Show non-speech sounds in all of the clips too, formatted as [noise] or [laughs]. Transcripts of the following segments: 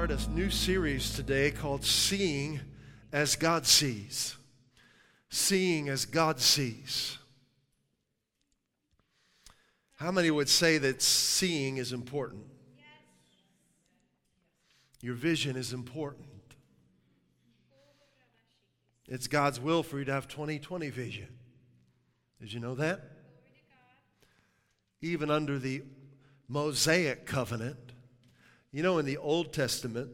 Start a new series today called Seeing as God Sees. Seeing as God Sees. How many would say that seeing is important? Your vision is important. It's God's will for you to have 2020 vision. Did you know that? Even under the Mosaic covenant, you know, in the Old Testament,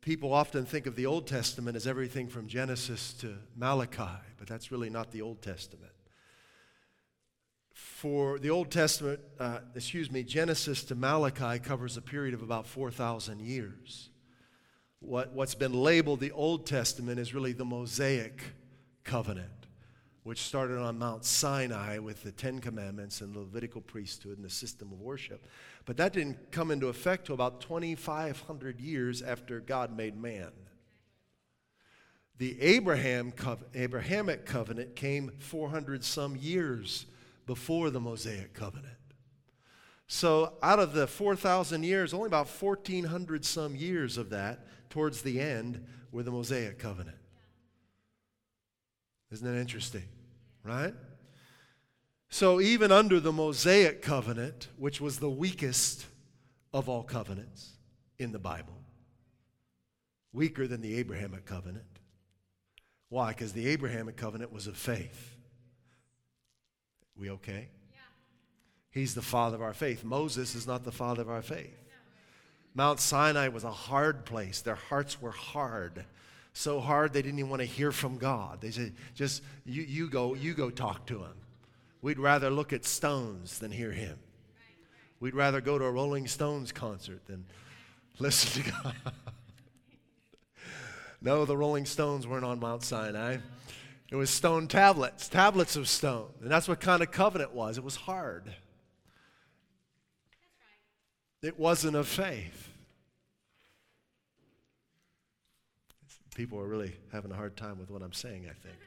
people often think of the Old Testament as everything from Genesis to Malachi, but that's really not the Old Testament for the Old Testament, uh, excuse me, Genesis to Malachi covers a period of about 4,000 years. What, what's been labeled the Old Testament is really the Mosaic covenant, which started on Mount Sinai with the Ten Commandments and the Levitical priesthood and the system of worship. But that didn't come into effect till about 2,500 years after God made man. The Abraham, Abrahamic covenant came 400 some years before the Mosaic covenant. So, out of the 4,000 years, only about 1,400 some years of that towards the end were the Mosaic covenant. Isn't that interesting? Right? So, even under the Mosaic covenant, which was the weakest of all covenants in the Bible, weaker than the Abrahamic covenant. Why? Because the Abrahamic covenant was of faith. We okay? Yeah. He's the father of our faith. Moses is not the father of our faith. Mount Sinai was a hard place. Their hearts were hard. So hard they didn't even want to hear from God. They said, just you, you go, you go talk to him. We'd rather look at stones than hear him. We'd rather go to a Rolling Stones concert than listen to God. [laughs] no, the Rolling Stones weren't on Mount Sinai. It was stone tablets, tablets of stone. And that's what kind of covenant was. It was hard. It wasn't of faith. People are really having a hard time with what I'm saying, I think.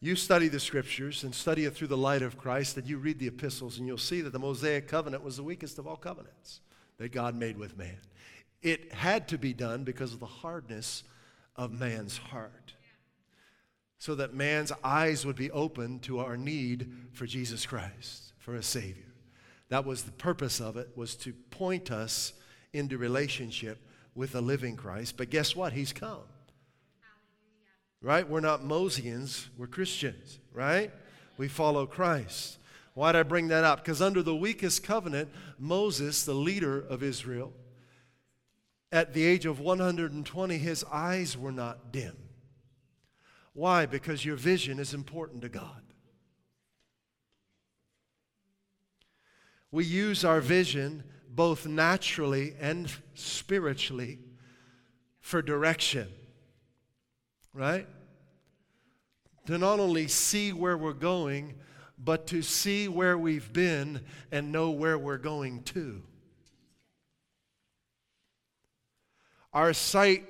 You study the scriptures and study it through the light of Christ, and you read the epistles, and you'll see that the Mosaic covenant was the weakest of all covenants that God made with man. It had to be done because of the hardness of man's heart so that man's eyes would be open to our need for Jesus Christ, for a Savior. That was the purpose of it, was to point us into relationship with a living Christ. But guess what? He's come. Right? We're not Mosians, we're Christians, right? We follow Christ. Why did I bring that up? Because under the weakest covenant, Moses, the leader of Israel, at the age of 120, his eyes were not dim. Why? Because your vision is important to God. We use our vision both naturally and spiritually for direction, right? To not only see where we're going, but to see where we've been and know where we're going to. Our sight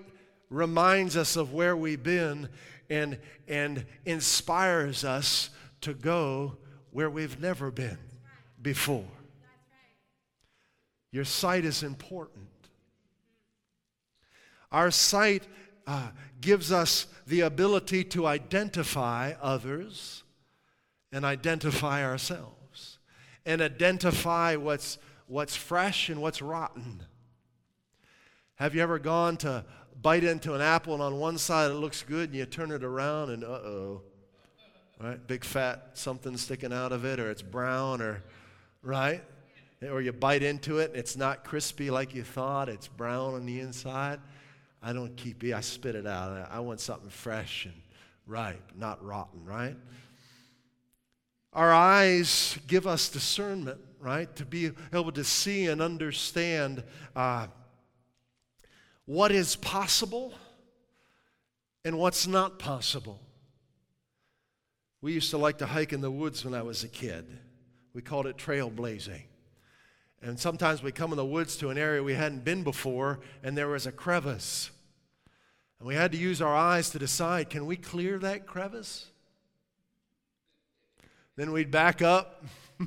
reminds us of where we've been and, and inspires us to go where we've never been before. Your sight is important. Our sight uh, gives us the ability to identify others and identify ourselves and identify what's, what's fresh and what's rotten. Have you ever gone to bite into an apple and on one side it looks good and you turn it around and uh-oh right big fat something sticking out of it or it's brown or right or you bite into it it's not crispy like you thought it's brown on the inside i don't keep it i spit it out i want something fresh and ripe not rotten right Our eyes give us discernment, right? To be able to see and understand uh, what is possible and what's not possible. We used to like to hike in the woods when I was a kid. We called it trailblazing. And sometimes we come in the woods to an area we hadn't been before, and there was a crevice. And we had to use our eyes to decide can we clear that crevice? Then we'd back up. [laughs]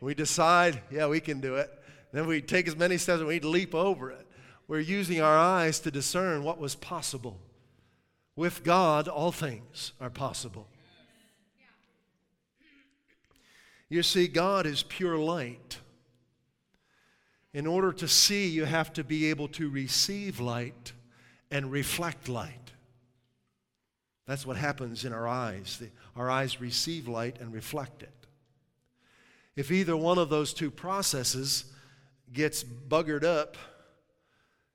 we decide, yeah, we can do it. Then we'd take as many steps and we'd leap over it. We're using our eyes to discern what was possible. With God, all things are possible. You see, God is pure light. In order to see, you have to be able to receive light and reflect light. That's what happens in our eyes. The, our eyes receive light and reflect it. If either one of those two processes gets buggered up,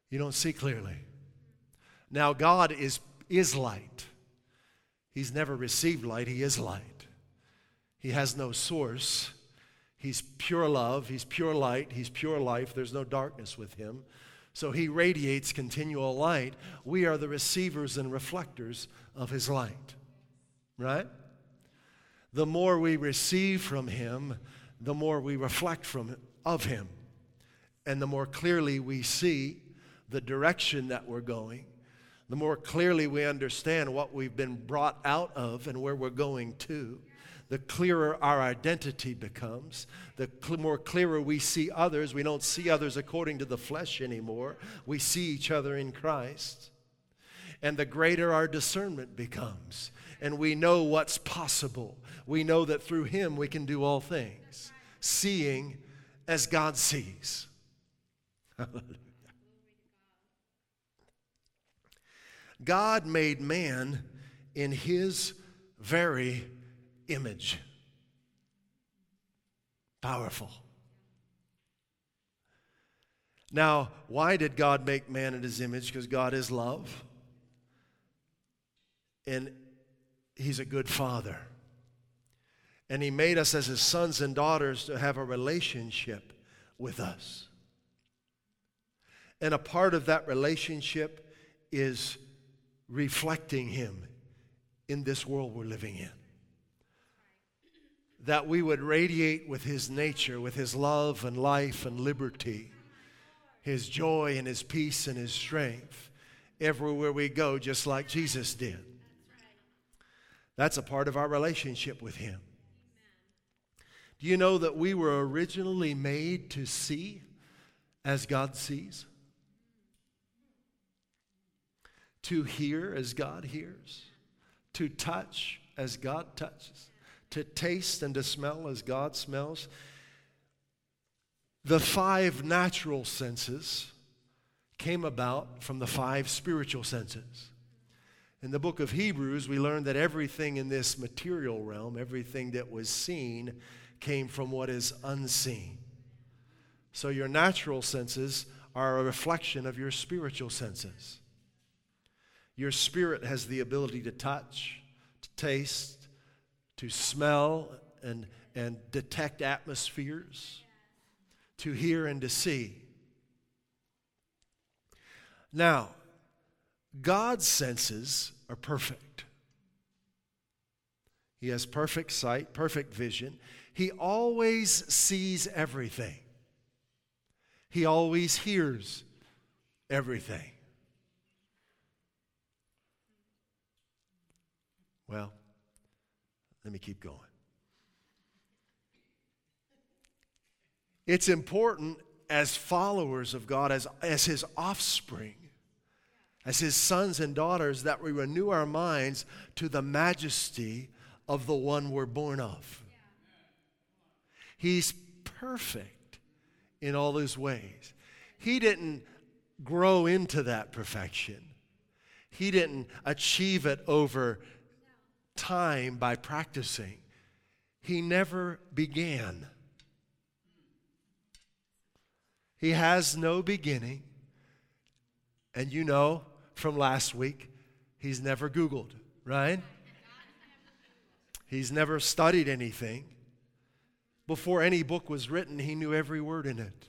you don't see clearly. Now, God is, is light. He's never received light, He is light. He has no source. He's pure love, He's pure light, He's pure life. There's no darkness with Him. So He radiates continual light. We are the receivers and reflectors of His light. Right? The more we receive from Him, the more we reflect from of Him. And the more clearly we see the direction that we're going, the more clearly we understand what we've been brought out of and where we're going to the clearer our identity becomes, the cl- more clearer we see others. We don't see others according to the flesh anymore. We see each other in Christ. And the greater our discernment becomes. And we know what's possible. We know that through Him we can do all things, seeing as God sees. [laughs] God made man in His very image. Powerful. Now, why did God make man in his image? Because God is love. And he's a good father. And he made us as his sons and daughters to have a relationship with us. And a part of that relationship is reflecting him in this world we're living in that we would radiate with his nature, with his love and life and liberty, his joy and his peace and his strength everywhere we go, just like Jesus did. That's a part of our relationship with him. Do you know that we were originally made to see as God sees? To hear as God hears? To touch as God touches? To taste and to smell as God smells. The five natural senses came about from the five spiritual senses. In the book of Hebrews, we learn that everything in this material realm, everything that was seen, came from what is unseen. So your natural senses are a reflection of your spiritual senses. Your spirit has the ability to touch, to taste, to smell and, and detect atmospheres, to hear and to see. Now, God's senses are perfect. He has perfect sight, perfect vision. He always sees everything. He always hears everything. Well, let me keep going. It's important as followers of God, as, as His offspring, as His sons and daughters, that we renew our minds to the majesty of the one we're born of. He's perfect in all his ways. He didn't grow into that perfection, He didn't achieve it over time by practicing. He never began. He has no beginning. And you know from last week, he's never Googled, right? He's never studied anything. Before any book was written, he knew every word in it.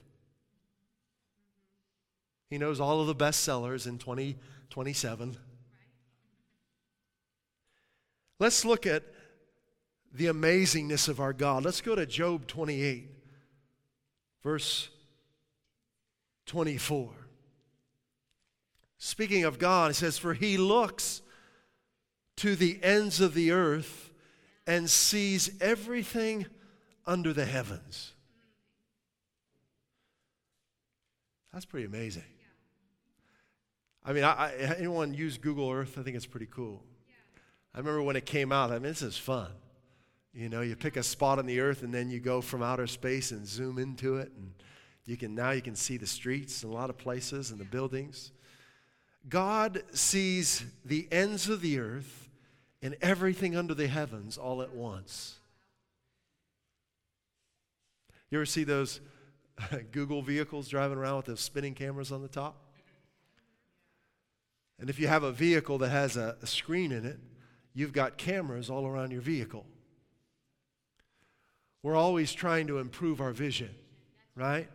He knows all of the bestsellers in 2027. Let's look at the amazingness of our God. Let's go to Job 28, verse 24. Speaking of God, it says, For he looks to the ends of the earth and sees everything under the heavens. That's pretty amazing. I mean, I, I, anyone use Google Earth? I think it's pretty cool. I remember when it came out, I mean, this is fun. You know, you pick a spot on the earth and then you go from outer space and zoom into it. And you can, now you can see the streets in a lot of places and the buildings. God sees the ends of the earth and everything under the heavens all at once. You ever see those [laughs] Google vehicles driving around with those spinning cameras on the top? And if you have a vehicle that has a, a screen in it, you've got cameras all around your vehicle. We're always trying to improve our vision, right?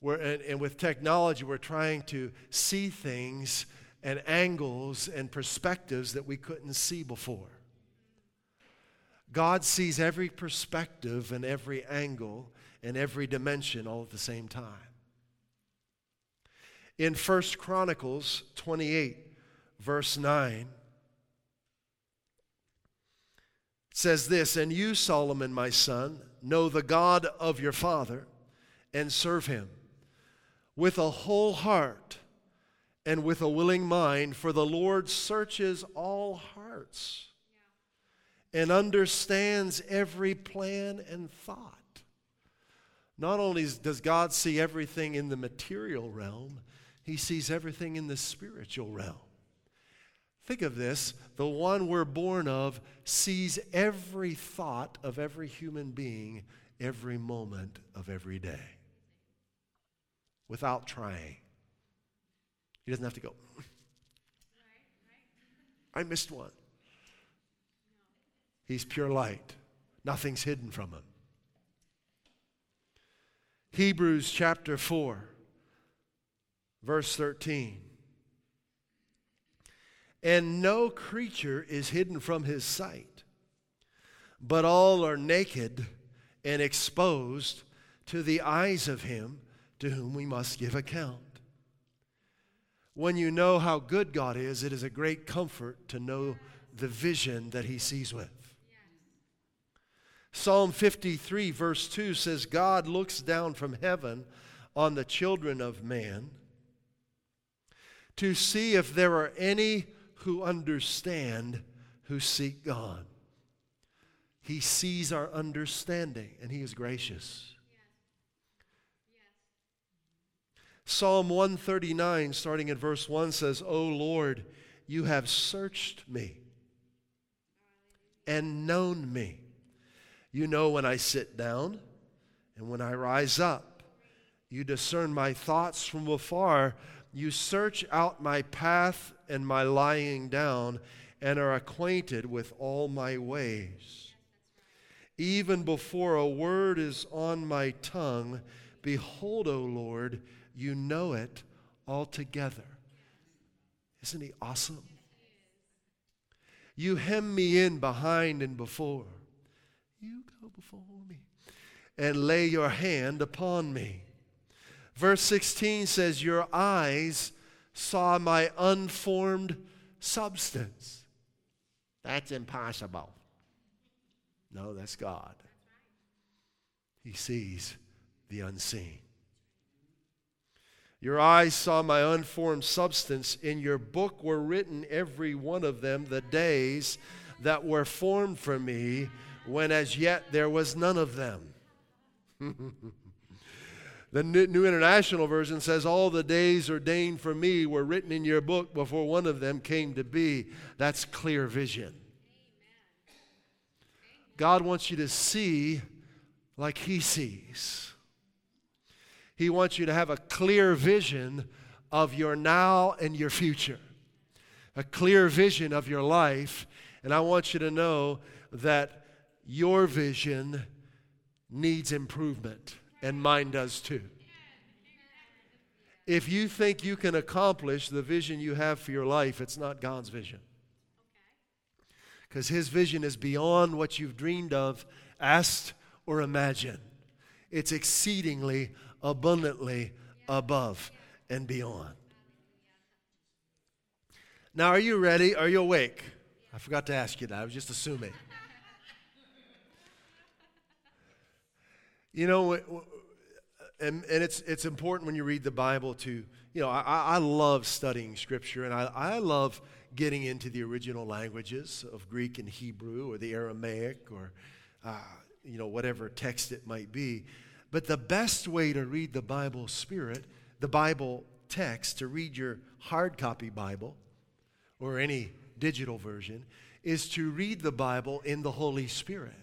We're, and, and with technology, we're trying to see things and angles and perspectives that we couldn't see before. God sees every perspective and every angle and every dimension all at the same time. In First Chronicles 28, verse 9, it says this And you, Solomon, my son, know the God of your father and serve him with a whole heart and with a willing mind, for the Lord searches all hearts and understands every plan and thought. Not only does God see everything in the material realm, He sees everything in the spiritual realm. Think of this the one we're born of sees every thought of every human being every moment of every day without trying. He doesn't have to go, I missed one. He's pure light, nothing's hidden from him. Hebrews chapter 4, verse 13. And no creature is hidden from his sight, but all are naked and exposed to the eyes of him to whom we must give account. When you know how good God is, it is a great comfort to know the vision that he sees with. Psalm 53, verse 2 says, God looks down from heaven on the children of man to see if there are any who understand, who seek God. He sees our understanding and He is gracious. Psalm 139, starting in verse 1, says, O Lord, you have searched me and known me. You know when I sit down and when I rise up. You discern my thoughts from afar. You search out my path and my lying down and are acquainted with all my ways. Even before a word is on my tongue, behold, O Lord, you know it altogether. Isn't he awesome? You hem me in behind and before. You go before me and lay your hand upon me. Verse 16 says, Your eyes saw my unformed substance. That's impossible. No, that's God. He sees the unseen. Your eyes saw my unformed substance. In your book were written, every one of them, the days that were formed for me, when as yet there was none of them. [laughs] the New International Version says, All the days ordained for me were written in your book before one of them came to be. That's clear vision. God wants you to see like He sees. He wants you to have a clear vision of your now and your future, a clear vision of your life. And I want you to know that your vision needs improvement, and mine does too. If you think you can accomplish the vision you have for your life, it's not God's vision. Because His vision is beyond what you've dreamed of, asked, or imagined. It's exceedingly, abundantly above and beyond. Now, are you ready? Are you awake? I forgot to ask you that. I was just assuming. You know, and, and it's, it's important when you read the Bible to, you know, I, I love studying Scripture and I, I love getting into the original languages of Greek and Hebrew or the Aramaic or, uh, you know, whatever text it might be. But the best way to read the Bible Spirit, the Bible text, to read your hard copy Bible or any digital version, is to read the Bible in the Holy Spirit.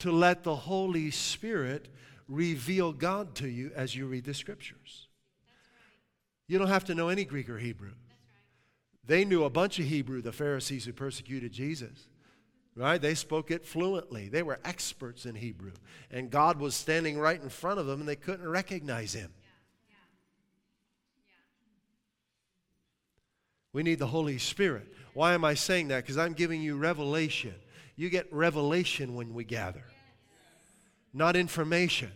To let the Holy Spirit reveal God to you as you read the scriptures. You don't have to know any Greek or Hebrew. They knew a bunch of Hebrew, the Pharisees who persecuted Jesus. Right? They spoke it fluently. They were experts in Hebrew. And God was standing right in front of them and they couldn't recognize him. We need the Holy Spirit. Why am I saying that? Because I'm giving you revelation. You get revelation when we gather, not information.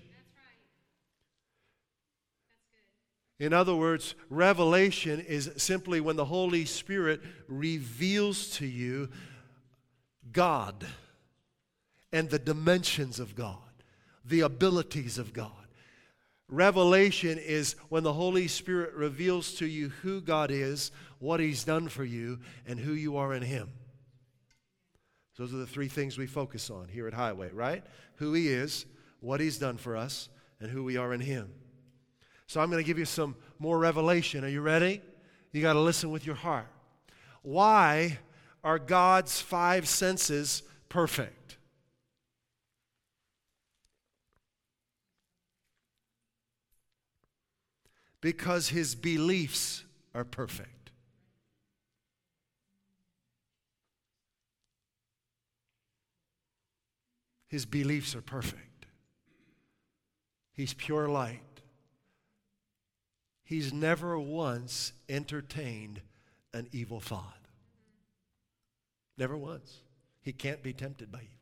In other words, revelation is simply when the Holy Spirit reveals to you God and the dimensions of God, the abilities of God. Revelation is when the Holy Spirit reveals to you who God is, what He's done for you, and who you are in Him. Those are the three things we focus on here at Highway, right? Who He is, what He's done for us, and who we are in Him. So I'm going to give you some more revelation. Are you ready? You got to listen with your heart. Why are God's five senses perfect? Because his beliefs are perfect. His beliefs are perfect. He's pure light. He's never once entertained an evil thought. Never once. He can't be tempted by evil.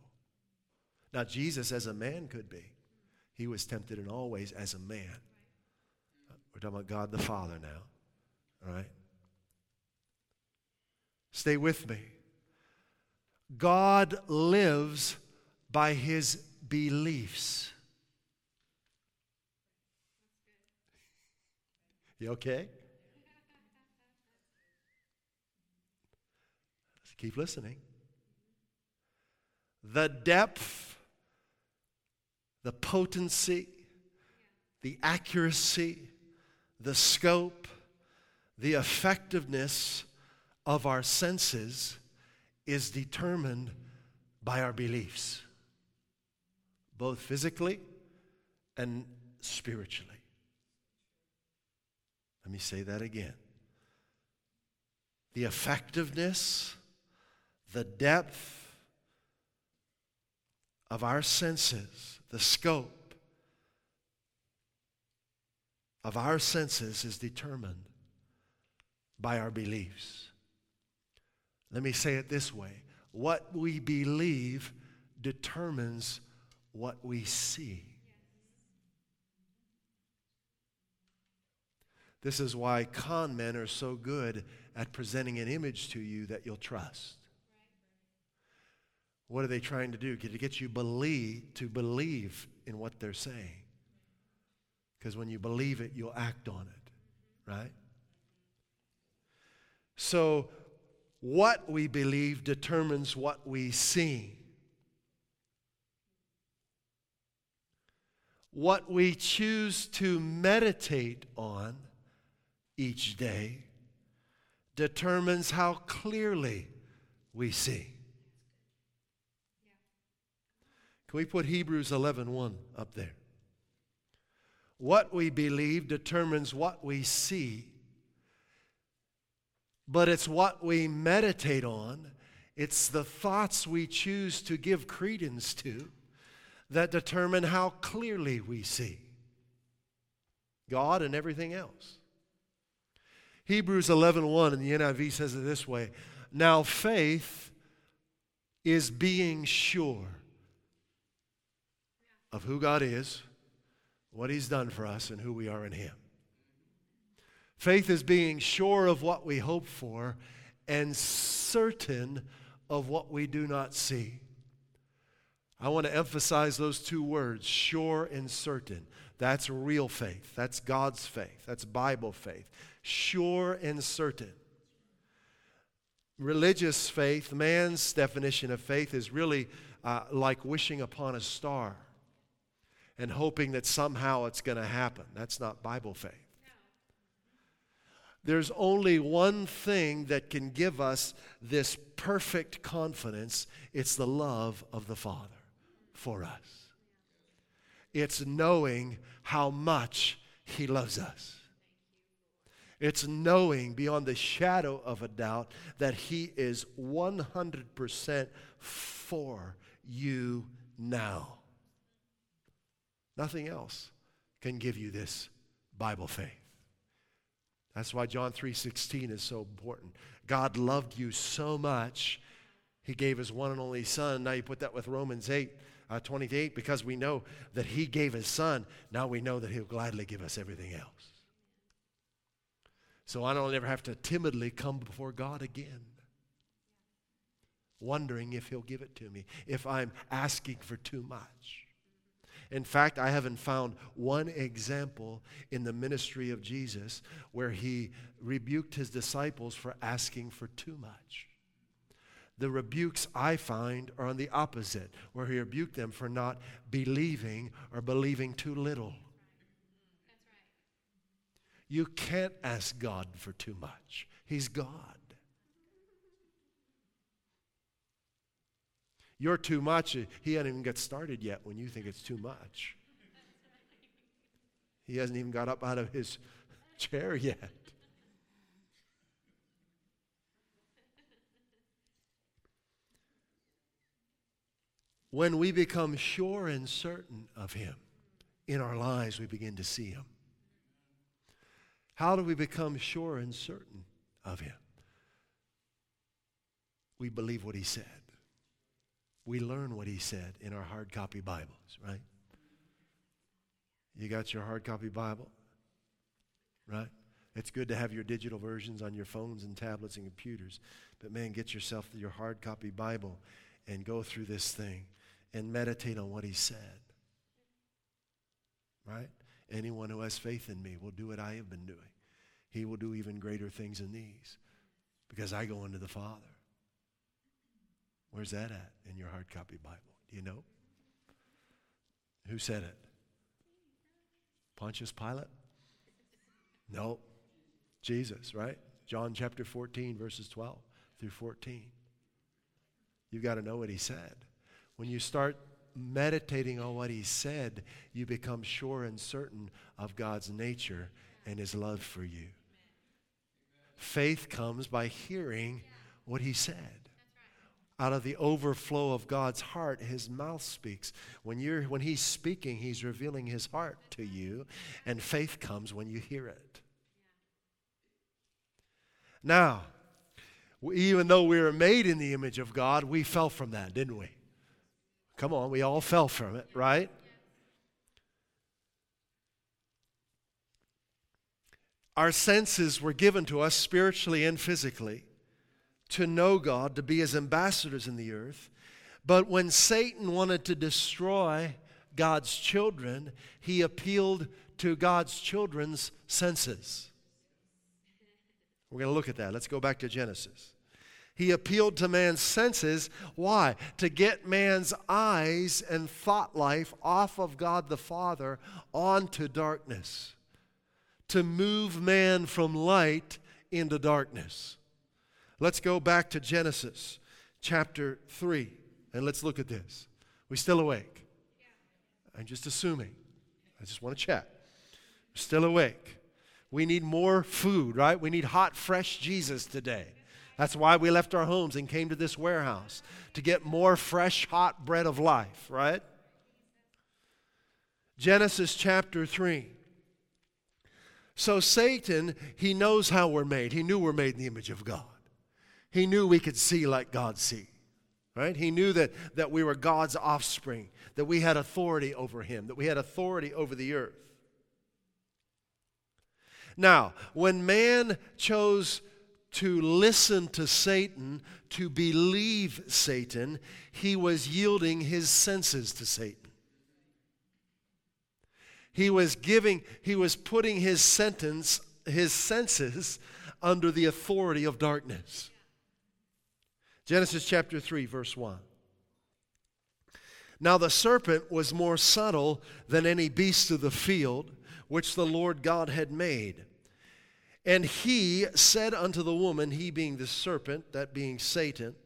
Now, Jesus, as a man, could be. He was tempted in all ways as a man. We're talking about God the Father now. All right? Stay with me. God lives by his beliefs. You okay? Keep listening. The depth, the potency, the accuracy, the scope, the effectiveness of our senses is determined by our beliefs, both physically and spiritually. Let me say that again. The effectiveness, the depth of our senses, the scope of our senses is determined by our beliefs. Let me say it this way what we believe determines what we see. This is why con men are so good at presenting an image to you that you'll trust. What are they trying to do? To get you believe to believe in what they're saying. Because when you believe it, you'll act on it, right? So, what we believe determines what we see. What we choose to meditate on each day determines how clearly we see. Can we put Hebrews 11:1 up there? What we believe determines what we see, but it's what we meditate on It's the thoughts we choose to give credence to that determine how clearly we see God and everything else. Hebrews 11:1 in the NIV says it this way, now faith is being sure of who God is, what he's done for us and who we are in him. Faith is being sure of what we hope for and certain of what we do not see. I want to emphasize those two words, sure and certain. That's real faith. That's God's faith. That's Bible faith. Sure and certain. Religious faith, man's definition of faith, is really uh, like wishing upon a star and hoping that somehow it's going to happen. That's not Bible faith. There's only one thing that can give us this perfect confidence it's the love of the Father for us. It's knowing how much He loves us. It's knowing beyond the shadow of a doubt that He is 100% for you now. Nothing else can give you this Bible faith. That's why John 3:16 is so important. God loved you so much, he gave his one and only son. Now you put that with Romans 8, uh, 28, because we know that he gave his son. Now we know that he'll gladly give us everything else. So I don't ever have to timidly come before God again, wondering if he'll give it to me, if I'm asking for too much. In fact, I haven't found one example in the ministry of Jesus where he rebuked his disciples for asking for too much. The rebukes I find are on the opposite, where he rebuked them for not believing or believing too little. You can't ask God for too much. He's God. You're too much. He hasn't even got started yet when you think it's too much. He hasn't even got up out of his chair yet. When we become sure and certain of Him in our lives, we begin to see Him. How do we become sure and certain of Him? We believe what He said we learn what he said in our hard copy Bibles, right? You got your hard copy Bible, right? It's good to have your digital versions on your phones and tablets and computers. But man, get yourself your hard copy Bible and go through this thing and meditate on what he said. Right? Anyone who has faith in me will do what I have been doing. He will do even greater things than these because I go into the Father. Where's that at in your hard copy Bible? Do you know? Who said it? Pontius Pilate? No. Jesus, right? John chapter 14, verses 12 through 14. You've got to know what he said. When you start meditating on what he said, you become sure and certain of God's nature and his love for you. Faith comes by hearing what he said out of the overflow of God's heart, his mouth speaks. When, you're, when he's speaking, he's revealing his heart to you, and faith comes when you hear it. Now, even though we were made in the image of God, we fell from that, didn't we? Come on, we all fell from it, right? Our senses were given to us spiritually and physically to know God, to be his ambassadors in the earth. But when Satan wanted to destroy God's children, he appealed to God's children's senses. We're going to look at that. Let's go back to Genesis. He appealed to man's senses. Why? To get man's eyes and thought life off of God the Father onto darkness. To move man from light into darkness. Let's go back to Genesis chapter 3 and let's look at this. We still awake? I'm just assuming. I just want to check. Still awake. We need more food, right? We need hot, fresh Jesus today. That's why we left our homes and came to this warehouse to get more fresh, hot bread of life, right? Genesis chapter 3. So, Satan, he knows how we're made. He knew we're made in the image of God. He knew we could see like God sees. Right? He knew that, that we were God's offspring, that we had authority over him, that we had authority over the earth. Now, when man chose to listen to Satan, to believe Satan, he was yielding his senses to Satan. He was giving, he was putting his sentence, his senses under the authority of darkness. Genesis chapter 3, verse 1. Now the serpent was more subtle than any beast of the field which the Lord God had made. And he said unto the woman, he being the serpent, that being Satan,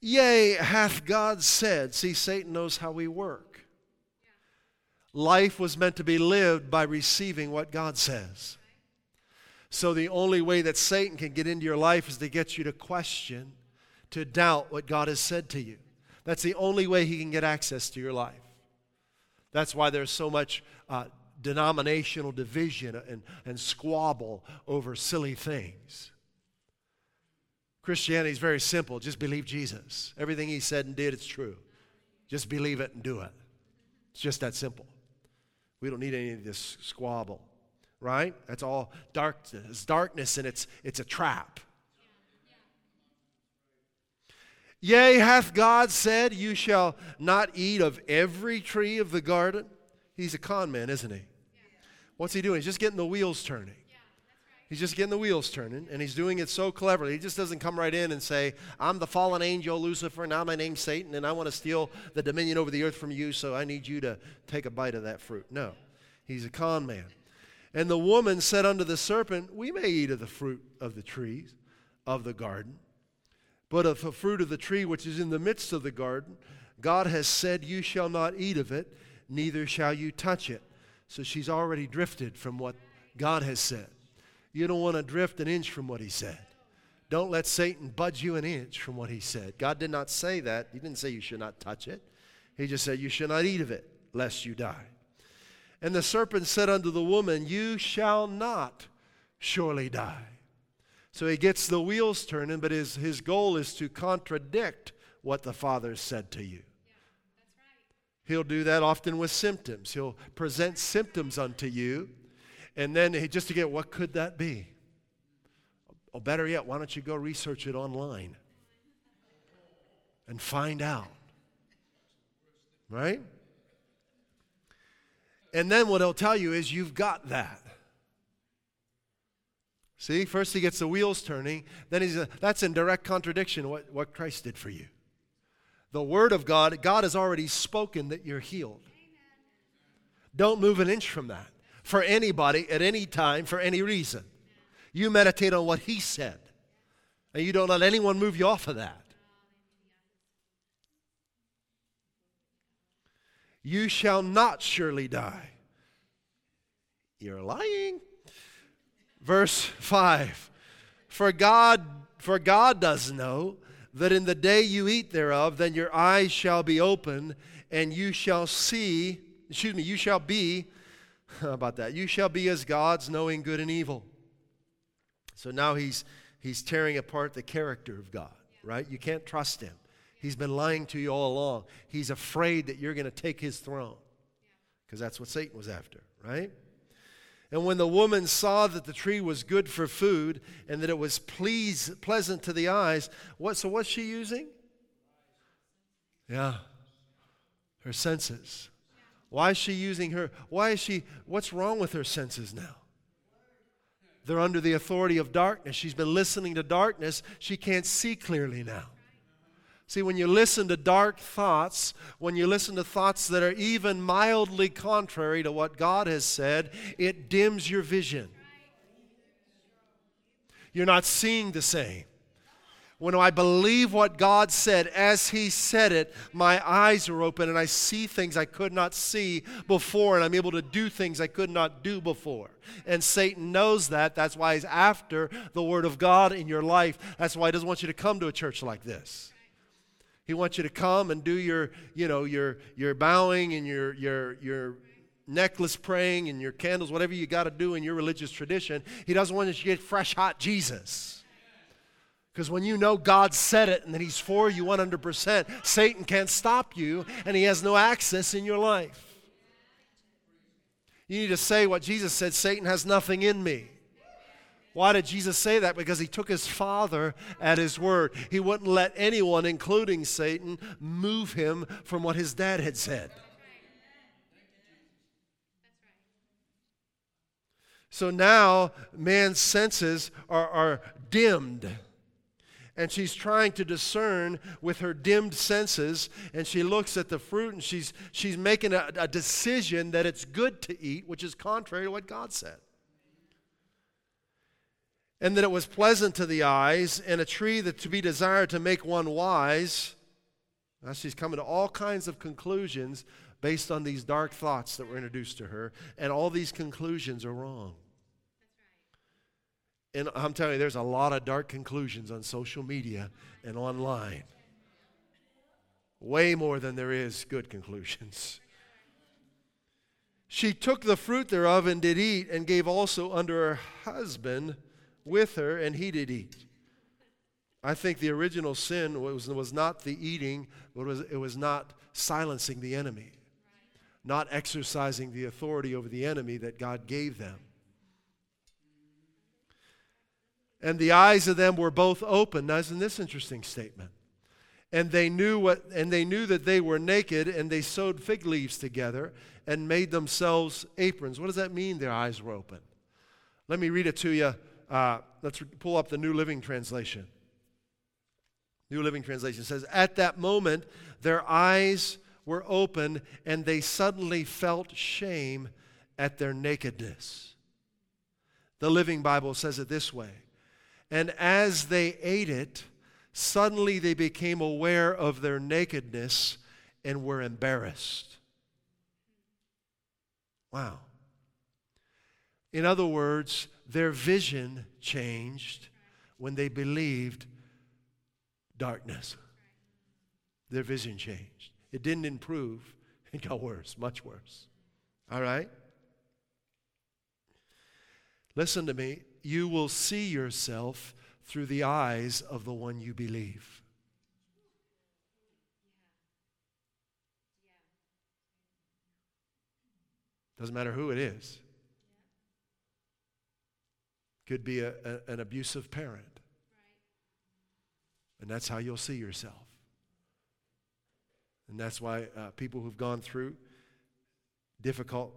Yea, hath God said, see, Satan knows how we work. Life was meant to be lived by receiving what God says. So the only way that Satan can get into your life is to get you to question to doubt what God has said to you. That's the only way He can get access to your life. That's why there's so much uh, denominational division and, and squabble over silly things. Christianity is very simple. Just believe Jesus. Everything He said and did, it's true. Just believe it and do it. It's just that simple. We don't need any of this squabble, right? That's all darkness. It's darkness and it's, it's a trap. Yea, hath God said, You shall not eat of every tree of the garden? He's a con man, isn't he? What's he doing? He's just getting the wheels turning. He's just getting the wheels turning, and he's doing it so cleverly. He just doesn't come right in and say, I'm the fallen angel Lucifer, now my name's Satan, and I want to steal the dominion over the earth from you, so I need you to take a bite of that fruit. No, he's a con man. And the woman said unto the serpent, We may eat of the fruit of the trees of the garden. But of the fruit of the tree which is in the midst of the garden, God has said, You shall not eat of it, neither shall you touch it. So she's already drifted from what God has said. You don't want to drift an inch from what He said. Don't let Satan budge you an inch from what He said. God did not say that. He didn't say you should not touch it, He just said, You should not eat of it, lest you die. And the serpent said unto the woman, You shall not surely die. So he gets the wheels turning, but his, his goal is to contradict what the Father said to you. He'll do that often with symptoms. He'll present symptoms unto you, and then he, just to get what could that be? Or better yet, why don't you go research it online and find out? Right? And then what he'll tell you is you've got that. See, first he gets the wheels turning, then he's a, that's in direct contradiction what, what Christ did for you. The Word of God, God has already spoken that you're healed. Don't move an inch from that for anybody at any time for any reason. You meditate on what He said, and you don't let anyone move you off of that. You shall not surely die. You're lying. Verse 5 For God, for God does know that in the day you eat thereof, then your eyes shall be open, and you shall see, excuse me, you shall be, [laughs] how about that? You shall be as gods, knowing good and evil. So now he's he's tearing apart the character of God, right? You can't trust him. He's been lying to you all along. He's afraid that you're going to take his throne because that's what Satan was after, right? And when the woman saw that the tree was good for food and that it was please, pleasant to the eyes, what, so what's she using? Yeah, her senses. Why is she using her? Why is she, what's wrong with her senses now? They're under the authority of darkness. She's been listening to darkness. She can't see clearly now. See, when you listen to dark thoughts, when you listen to thoughts that are even mildly contrary to what God has said, it dims your vision. You're not seeing the same. When I believe what God said as He said it, my eyes are open and I see things I could not see before, and I'm able to do things I could not do before. And Satan knows that. That's why he's after the Word of God in your life. That's why he doesn't want you to come to a church like this. He wants you to come and do your, you know, your, your bowing and your, your, your necklace praying and your candles, whatever you got to do in your religious tradition. He doesn't want you to get fresh, hot Jesus. Because when you know God said it and that He's for you 100%, Satan can't stop you and he has no access in your life. You need to say what Jesus said Satan has nothing in me. Why did Jesus say that? Because he took his father at his word. He wouldn't let anyone, including Satan, move him from what his dad had said. So now man's senses are, are dimmed and she's trying to discern with her dimmed senses and she looks at the fruit and she's, she's making a, a decision that it's good to eat which is contrary to what god said and that it was pleasant to the eyes and a tree that to be desired to make one wise now she's coming to all kinds of conclusions based on these dark thoughts that were introduced to her and all these conclusions are wrong and I'm telling you, there's a lot of dark conclusions on social media and online. Way more than there is good conclusions. She took the fruit thereof and did eat, and gave also unto her husband with her, and he did eat. I think the original sin was, was not the eating, but it was, it was not silencing the enemy, not exercising the authority over the enemy that God gave them. and the eyes of them were both open. Now, isn't this interesting statement? And they knew what, and they knew that they were naked, and they sewed fig leaves together and made themselves aprons. What does that mean? Their eyes were open. Let me read it to you. Uh, let's pull up the New Living Translation. New Living Translation says, At that moment, their eyes were open, and they suddenly felt shame at their nakedness. The Living Bible says it this way and as they ate it, suddenly they became aware of their nakedness and were embarrassed. Wow. In other words, their vision changed when they believed darkness. Their vision changed. It didn't improve, it got worse, much worse. All right? Listen to me you will see yourself through the eyes of the one you believe. Doesn't matter who it is. Could be a, a, an abusive parent. And that's how you'll see yourself. And that's why uh, people who've gone through difficult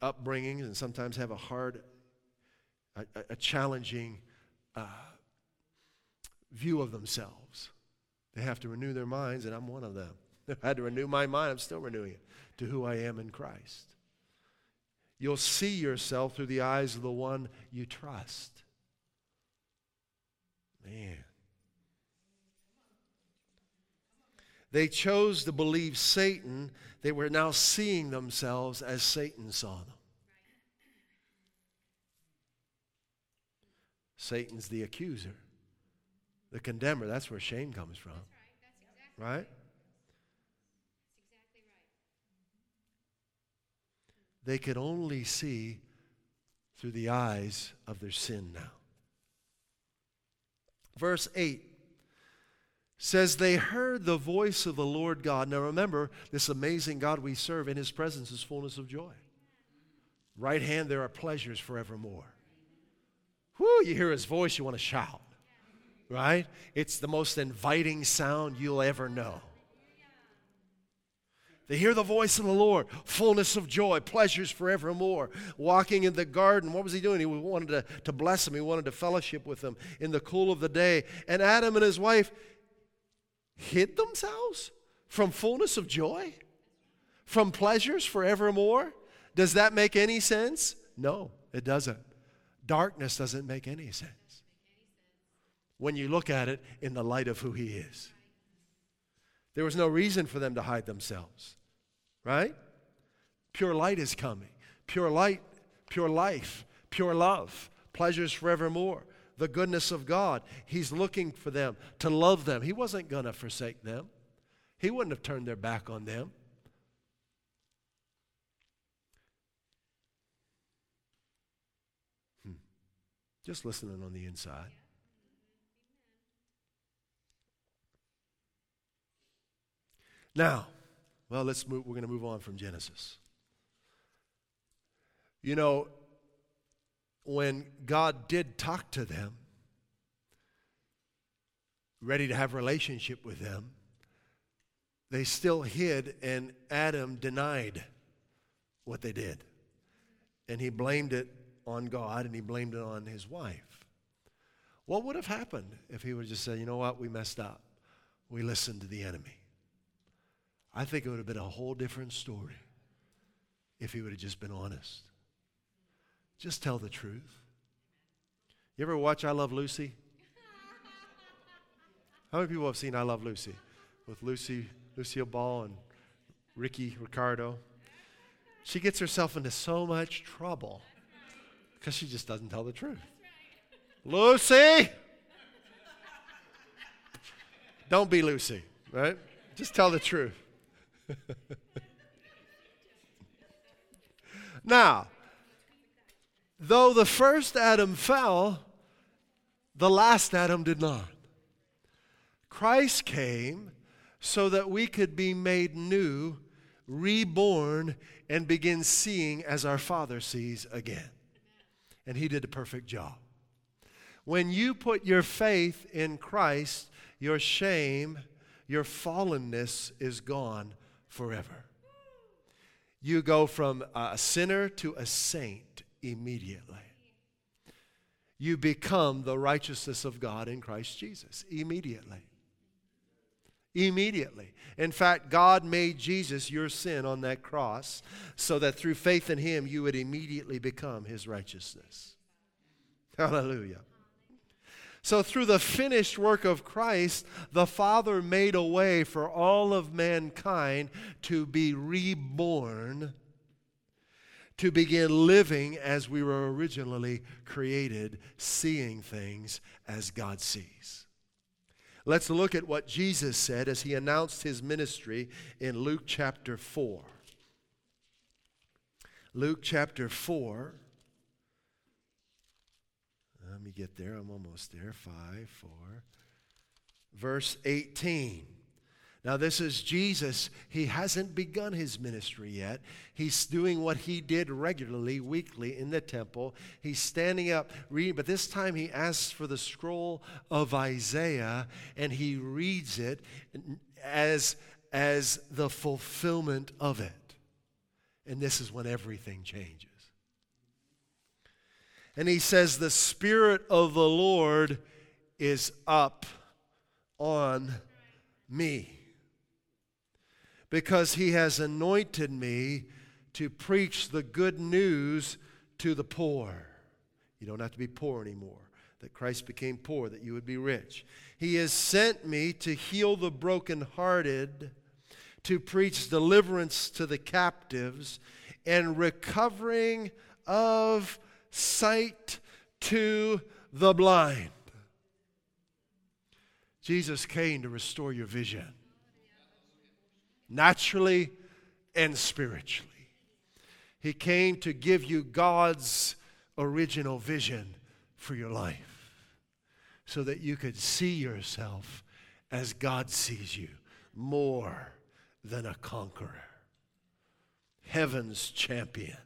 upbringings and sometimes have a hard a, a challenging uh, view of themselves. They have to renew their minds, and I'm one of them. [laughs] I had to renew my mind, I'm still renewing it to who I am in Christ. You'll see yourself through the eyes of the one you trust. Man. They chose to believe Satan. They were now seeing themselves as Satan saw them. Satan's the accuser, the condemner. That's where shame comes from. That's right? That's exactly right? That's exactly right. They could only see through the eyes of their sin now. Verse 8 says, They heard the voice of the Lord God. Now remember, this amazing God we serve, in his presence is fullness of joy. Right hand, there are pleasures forevermore. Whoo, you hear his voice, you want to shout, right? It's the most inviting sound you'll ever know. They hear the voice of the Lord, fullness of joy, pleasures forevermore. Walking in the garden, what was he doing? He wanted to, to bless them, he wanted to fellowship with them in the cool of the day. And Adam and his wife hid themselves from fullness of joy, from pleasures forevermore. Does that make any sense? No, it doesn't. Darkness doesn't make any sense. when you look at it in the light of who He is. There was no reason for them to hide themselves, right? Pure light is coming. Pure light, pure life, pure love, pleasures forevermore, the goodness of God. He's looking for them to love them. He wasn't going to forsake them, He wouldn't have turned their back on them. Hmm. Just listening on the inside. Now, well, let's move, we're going to move on from Genesis. You know, when God did talk to them, ready to have relationship with them, they still hid and Adam denied what they did. And he blamed it on God and he blamed it on his wife. What would have happened if he would have just said, you know what, we messed up? We listened to the enemy. I think it would have been a whole different story if he would have just been honest. Just tell the truth. You ever watch I Love Lucy? [laughs] How many people have seen I Love Lucy with Lucy, Lucille Ball and Ricky Ricardo? She gets herself into so much trouble because she just doesn't tell the truth. Lucy! Don't be Lucy, right? Just tell the truth. [laughs] now, though the first Adam fell, the last Adam did not. Christ came so that we could be made new, reborn, and begin seeing as our Father sees again. And He did a perfect job. When you put your faith in Christ, your shame, your fallenness is gone forever. You go from a sinner to a saint immediately. You become the righteousness of God in Christ Jesus immediately. Immediately. In fact, God made Jesus your sin on that cross so that through faith in Him you would immediately become His righteousness. Hallelujah. So, through the finished work of Christ, the Father made a way for all of mankind to be reborn, to begin living as we were originally created, seeing things as God sees. Let's look at what Jesus said as he announced his ministry in Luke chapter 4. Luke chapter 4 let me get there. I'm almost there. Five, four. Verse 18. Now, this is Jesus. He hasn't begun his ministry yet. He's doing what he did regularly, weekly in the temple. He's standing up, reading, but this time he asks for the scroll of Isaiah and he reads it as, as the fulfillment of it. And this is when everything changes. And he says, The Spirit of the Lord is up on me because he has anointed me to preach the good news to the poor. You don't have to be poor anymore. That Christ became poor, that you would be rich. He has sent me to heal the brokenhearted, to preach deliverance to the captives, and recovering of sight to the blind. Jesus came to restore your vision, naturally and spiritually. He came to give you God's original vision for your life so that you could see yourself as God sees you more than a conqueror, heaven's champion,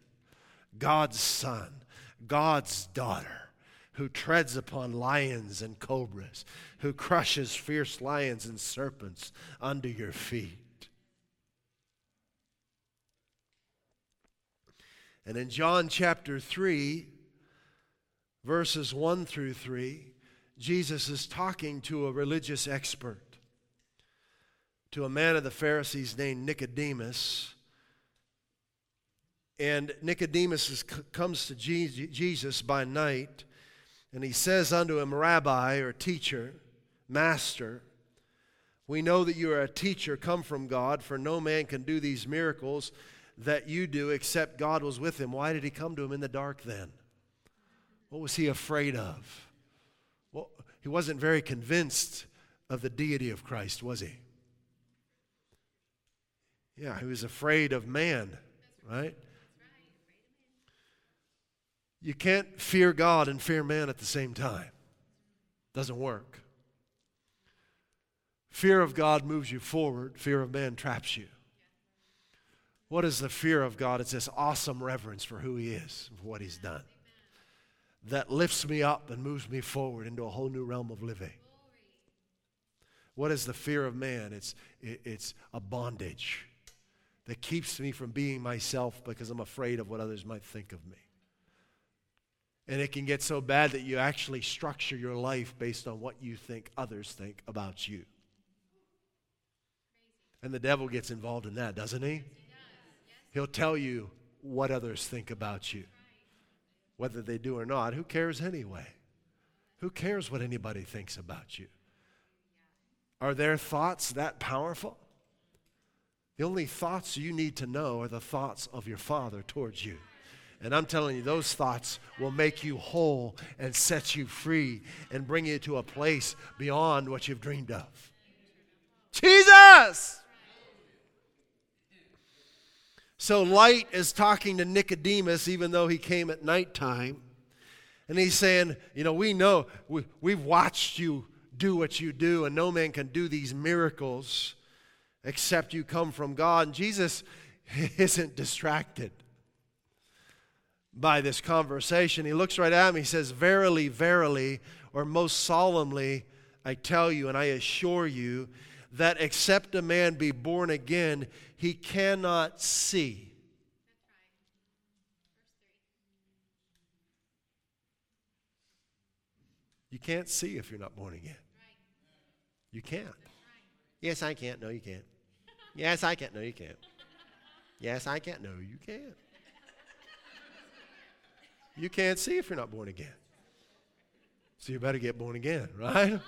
God's son God's daughter who treads upon lions and cobras, who crushes fierce lions and serpents under your feet. And in John chapter 3, verses 1 through 3, Jesus is talking to a religious expert, to a man of the Pharisees named Nicodemus and Nicodemus is, comes to Jesus by night, And he says unto him, Rabbi or teacher, master, we know that you are a teacher come from God, for no man can do these miracles that you do except God was with him. Why did he come to him in the dark then? What was he afraid of? Well, he wasn't very convinced of the deity of Christ, was he? Yeah, he was afraid of man, right? You can't fear God and fear man at the same time. Doesn't work. Fear of God moves you forward, fear of man traps you. What is the fear of God? It's this awesome reverence for who He is, for what He's done, that lifts me up and moves me forward into a whole new realm of living. What is the fear of man? It's, it's a bondage that keeps me from being myself because I'm afraid of what others might think of me. And it can get so bad that you actually structure your life based on what you think others think about you. And the devil gets involved in that, doesn't he? He'll tell you what others think about you. Whether they do or not, who cares anyway? Who cares what anybody thinks about you? Are their thoughts that powerful? The only thoughts you need to know are the thoughts of your Father towards you. And I'm telling you, those thoughts will make you whole and set you free and bring you to a place beyond what you've dreamed of. Jesus! So light is talking to Nicodemus, even though he came at nighttime. And he's saying, You know, we know, we, we've watched you do what you do, and no man can do these miracles except you come from God. And Jesus [laughs] isn't distracted by this conversation. He looks right at me. He says, Verily, verily, or most solemnly, I tell you and I assure you that except a man be born again, he cannot see. You can't see if you're not born again. You can't. Yes, I can't. No, you can't. Yes, I can't. No, you can't. Yes, I can't. No, you can't. You can't see if you're not born again. So you better get born again, right?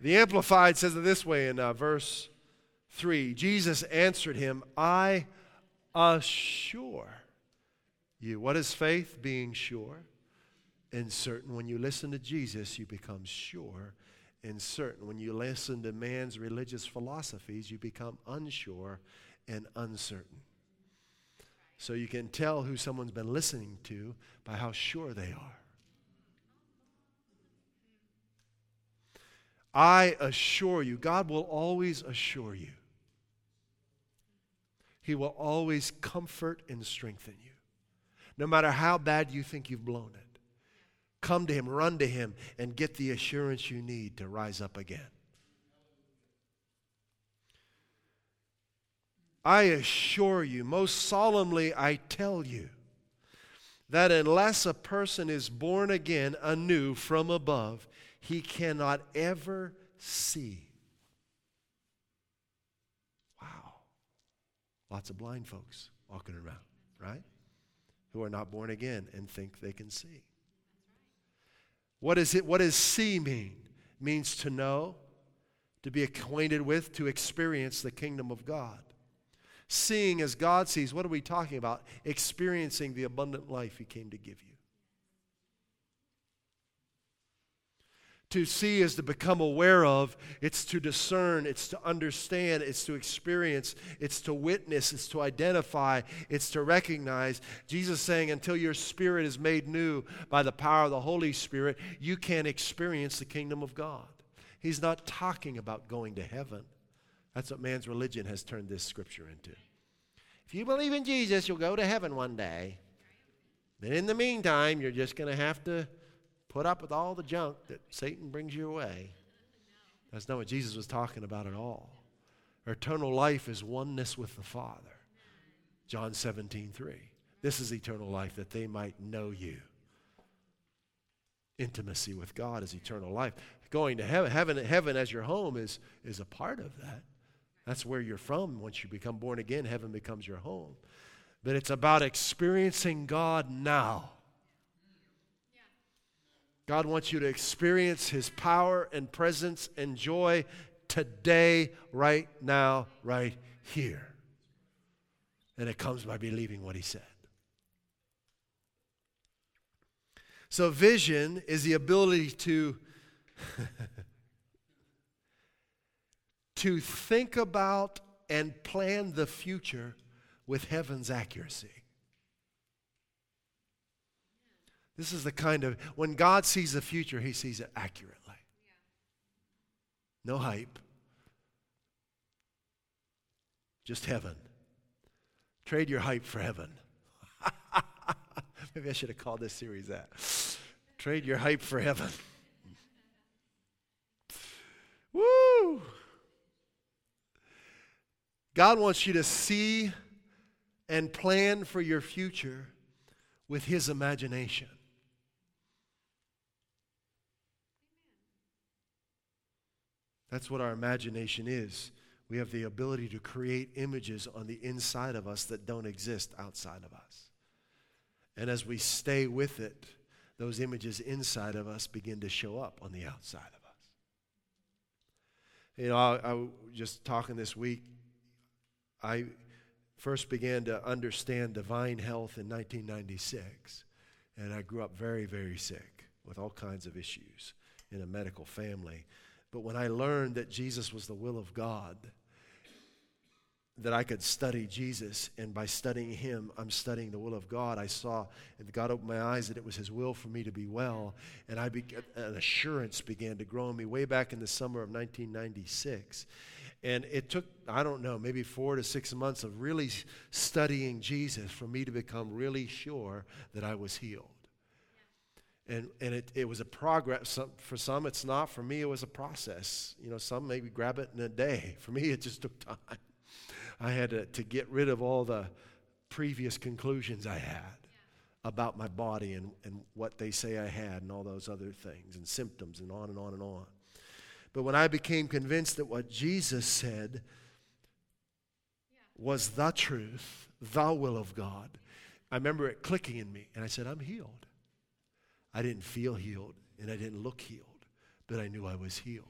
The Amplified says it this way in uh, verse 3 Jesus answered him, I assure you. What is faith? Being sure and certain. When you listen to Jesus, you become sure and certain. When you listen to man's religious philosophies, you become unsure and uncertain. So you can tell who someone's been listening to by how sure they are. I assure you, God will always assure you. He will always comfort and strengthen you. No matter how bad you think you've blown it, come to Him, run to Him, and get the assurance you need to rise up again. I assure you, most solemnly I tell you, that unless a person is born again anew from above, he cannot ever see. Wow. Lots of blind folks walking around, right? Who are not born again and think they can see. What is it? What does see mean? Means to know, to be acquainted with, to experience the kingdom of God. Seeing as God sees, what are we talking about? Experiencing the abundant life He came to give you. To see is to become aware of, it's to discern, it's to understand, it's to experience, it's to witness, it's to identify, it's to recognize. Jesus saying, until your spirit is made new by the power of the Holy Spirit, you can't experience the kingdom of God. He's not talking about going to heaven. That's what man's religion has turned this scripture into. If you believe in Jesus, you'll go to heaven one day. But in the meantime, you're just going to have to put up with all the junk that Satan brings your way. That's not what Jesus was talking about at all. Eternal life is oneness with the Father. John 17, 3. This is eternal life, that they might know you. Intimacy with God is eternal life. Going to heaven, heaven, heaven as your home is, is a part of that. That's where you're from. Once you become born again, heaven becomes your home. But it's about experiencing God now God wants you to experience His power and presence and joy today, right now, right here. And it comes by believing what He said. So, vision is the ability to. [laughs] to think about and plan the future with heaven's accuracy. This is the kind of, when God sees the future, he sees it accurately. No hype, just heaven. Trade your hype for heaven. [laughs] Maybe I should have called this series that. Trade your hype for heaven. [laughs] Woo! God wants you to see and plan for your future with His imagination. That's what our imagination is. We have the ability to create images on the inside of us that don't exist outside of us. And as we stay with it, those images inside of us begin to show up on the outside of us. You know, I, I was just talking this week. I first began to understand divine health in 1996, and I grew up very, very sick with all kinds of issues in a medical family. But when I learned that Jesus was the will of God, that I could study Jesus, and by studying Him, I'm studying the will of God. I saw, and God opened my eyes that it was His will for me to be well, and I be, an assurance began to grow in me way back in the summer of 1996. And it took, I don't know, maybe four to six months of really studying Jesus for me to become really sure that I was healed and, and it, it was a progress. Some, for some, it's not. For me, it was a process. You know, some maybe grab it in a day. [laughs] For me, it just took time. I had to, to get rid of all the previous conclusions I had about my body and, and what they say I had and all those other things and symptoms and on and on and on. But when I became convinced that what Jesus said was the truth, the will of God, I remember it clicking in me and I said, I'm healed. I didn't feel healed and I didn't look healed, but I knew I was healed.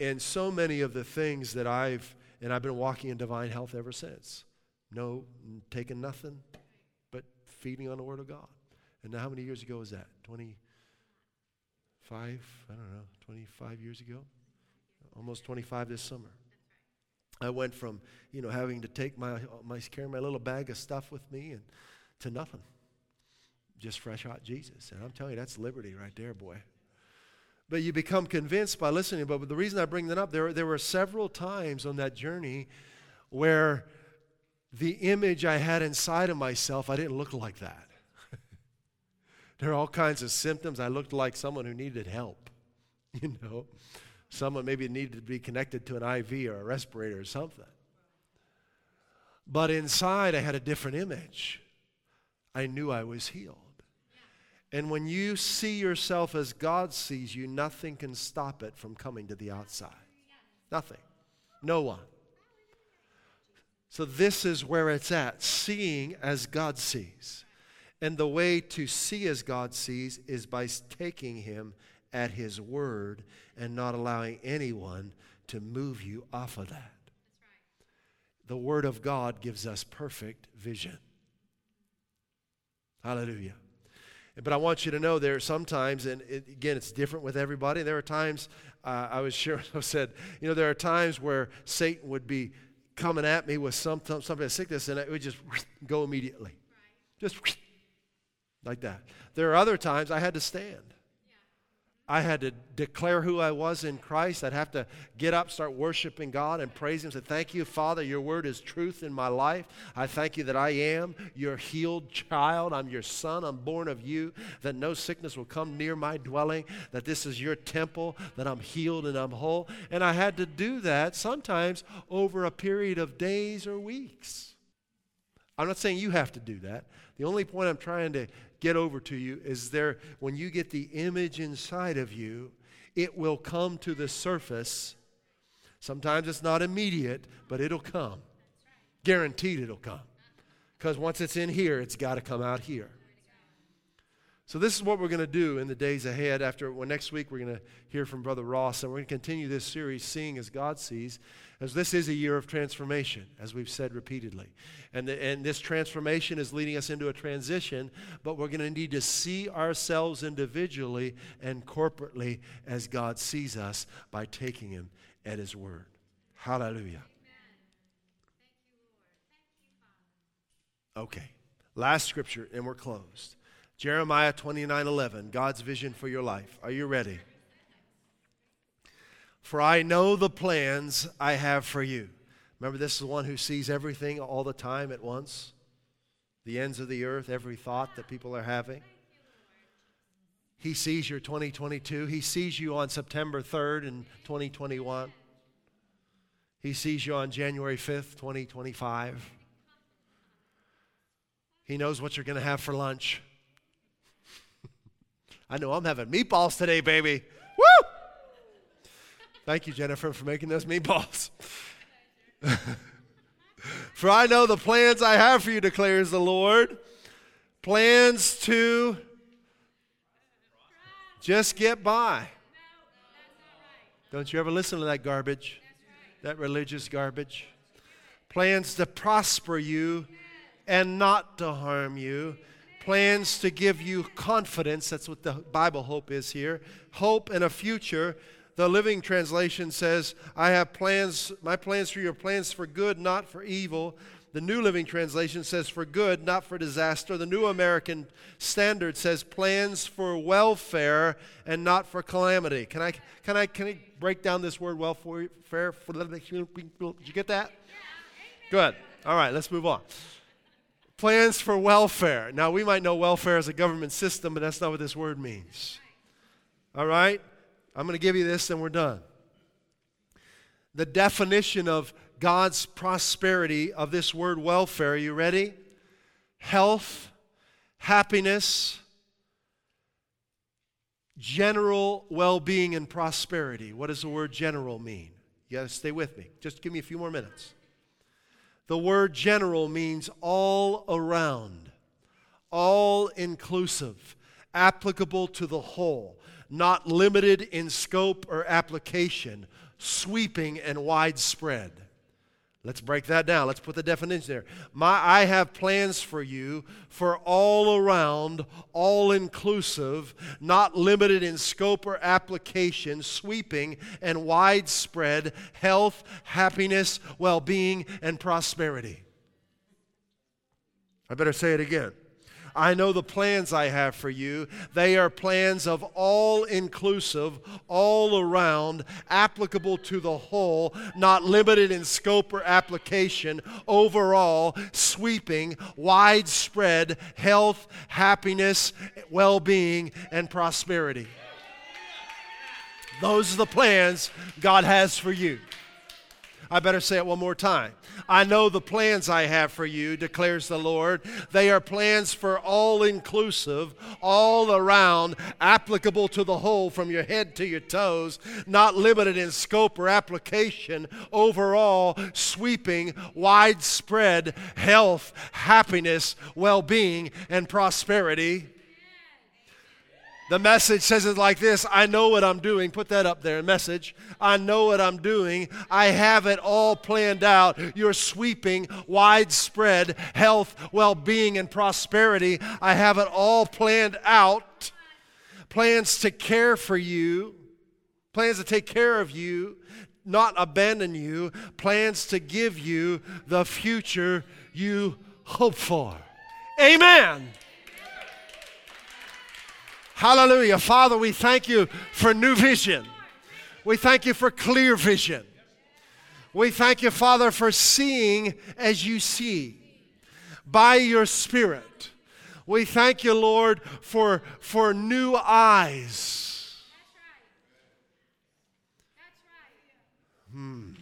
And so many of the things that I've, and I've been walking in divine health ever since. No, taking nothing but feeding on the Word of God. And now, how many years ago was that? 25? I don't know, 25 years ago? Almost 25 this summer. I went from, you know, having to take my, my carry my little bag of stuff with me and to nothing just fresh hot Jesus. And I'm telling you, that's liberty right there, boy. But you become convinced by listening. But the reason I bring that up, there, there were several times on that journey where the image I had inside of myself, I didn't look like that. [laughs] there are all kinds of symptoms. I looked like someone who needed help, [laughs] you know, someone maybe needed to be connected to an IV or a respirator or something. But inside, I had a different image. I knew I was healed. And when you see yourself as God sees you, nothing can stop it from coming to the outside. Nothing. No one. So, this is where it's at seeing as God sees. And the way to see as God sees is by taking Him at His word and not allowing anyone to move you off of that. The Word of God gives us perfect vision. Hallelujah. But I want you to know there are sometimes, and it, again, it's different with everybody. There are times, uh, I was sure, [laughs] I said, you know, there are times where Satan would be coming at me with some, some something of sickness, and it would just go immediately. Right. Just like that. There are other times I had to stand. I had to declare who I was in Christ. I'd have to get up, start worshiping God, and praise Him. Say, Thank you, Father. Your word is truth in my life. I thank you that I am your healed child. I'm your son. I'm born of you. That no sickness will come near my dwelling. That this is your temple. That I'm healed and I'm whole. And I had to do that sometimes over a period of days or weeks. I'm not saying you have to do that. The only point I'm trying to get over to you is there, when you get the image inside of you, it will come to the surface. Sometimes it's not immediate, but it'll come. Guaranteed it'll come. Because once it's in here, it's got to come out here. So this is what we're going to do in the days ahead. After well, next week, we're going to hear from Brother Ross, and we're going to continue this series, "Seeing as God Sees," as this is a year of transformation, as we've said repeatedly, and the, and this transformation is leading us into a transition. But we're going to need to see ourselves individually and corporately as God sees us by taking Him at His word. Hallelujah. Okay, last scripture, and we're closed. Jeremiah 29 11, God's vision for your life. Are you ready? For I know the plans I have for you. Remember, this is the one who sees everything all the time at once the ends of the earth, every thought that people are having. He sees your 2022. He sees you on September 3rd in 2021. He sees you on January 5th, 2025. He knows what you're going to have for lunch. I know I'm having meatballs today, baby. Woo! Thank you, Jennifer, for making those meatballs. [laughs] for I know the plans I have for you, declares the Lord. Plans to just get by. Don't you ever listen to that garbage, that religious garbage. Plans to prosper you and not to harm you plans to give you confidence. That's what the Bible hope is here. Hope and a future. The Living Translation says, I have plans, my plans for your plans for good, not for evil. The New Living Translation says for good, not for disaster. The New American Standard says plans for welfare and not for calamity. Can I, can I, can I break down this word welfare? Did you get that? Good. All right, let's move on plans for welfare. Now, we might know welfare as a government system, but that's not what this word means. All right? I'm going to give you this and we're done. The definition of God's prosperity of this word welfare, are you ready? Health, happiness, general well being, and prosperity. What does the word general mean? You got to stay with me. Just give me a few more minutes. The word general means all around, all inclusive, applicable to the whole, not limited in scope or application, sweeping and widespread. Let's break that down. Let's put the definition there. My, I have plans for you for all around, all inclusive, not limited in scope or application, sweeping and widespread health, happiness, well being, and prosperity. I better say it again. I know the plans I have for you. They are plans of all inclusive, all around, applicable to the whole, not limited in scope or application, overall, sweeping, widespread health, happiness, well being, and prosperity. Those are the plans God has for you. I better say it one more time. I know the plans I have for you, declares the Lord. They are plans for all inclusive, all around, applicable to the whole from your head to your toes, not limited in scope or application, overall, sweeping, widespread health, happiness, well being, and prosperity. The message says it like this I know what I'm doing. Put that up there, message. I know what I'm doing. I have it all planned out. You're sweeping, widespread health, well being, and prosperity. I have it all planned out. Plans to care for you, plans to take care of you, not abandon you, plans to give you the future you hope for. Amen. Hallelujah. Father, we thank you for new vision. We thank you for clear vision. We thank you, Father, for seeing as you see by your Spirit. We thank you, Lord, for, for new eyes. Hmm.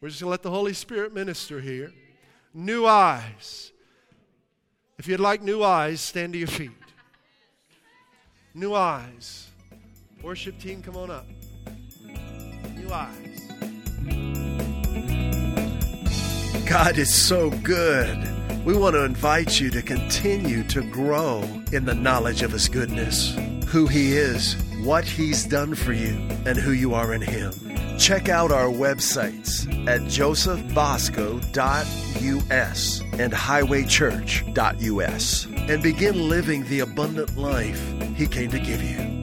We're just going to let the Holy Spirit minister here. New eyes. If you'd like new eyes, stand to your feet. New eyes. Worship team, come on up. New eyes. God is so good. We want to invite you to continue to grow in the knowledge of His goodness, who He is, what He's done for you, and who you are in Him. Check out our websites at josephbosco.us and highwaychurch.us and begin living the abundant life He came to give you.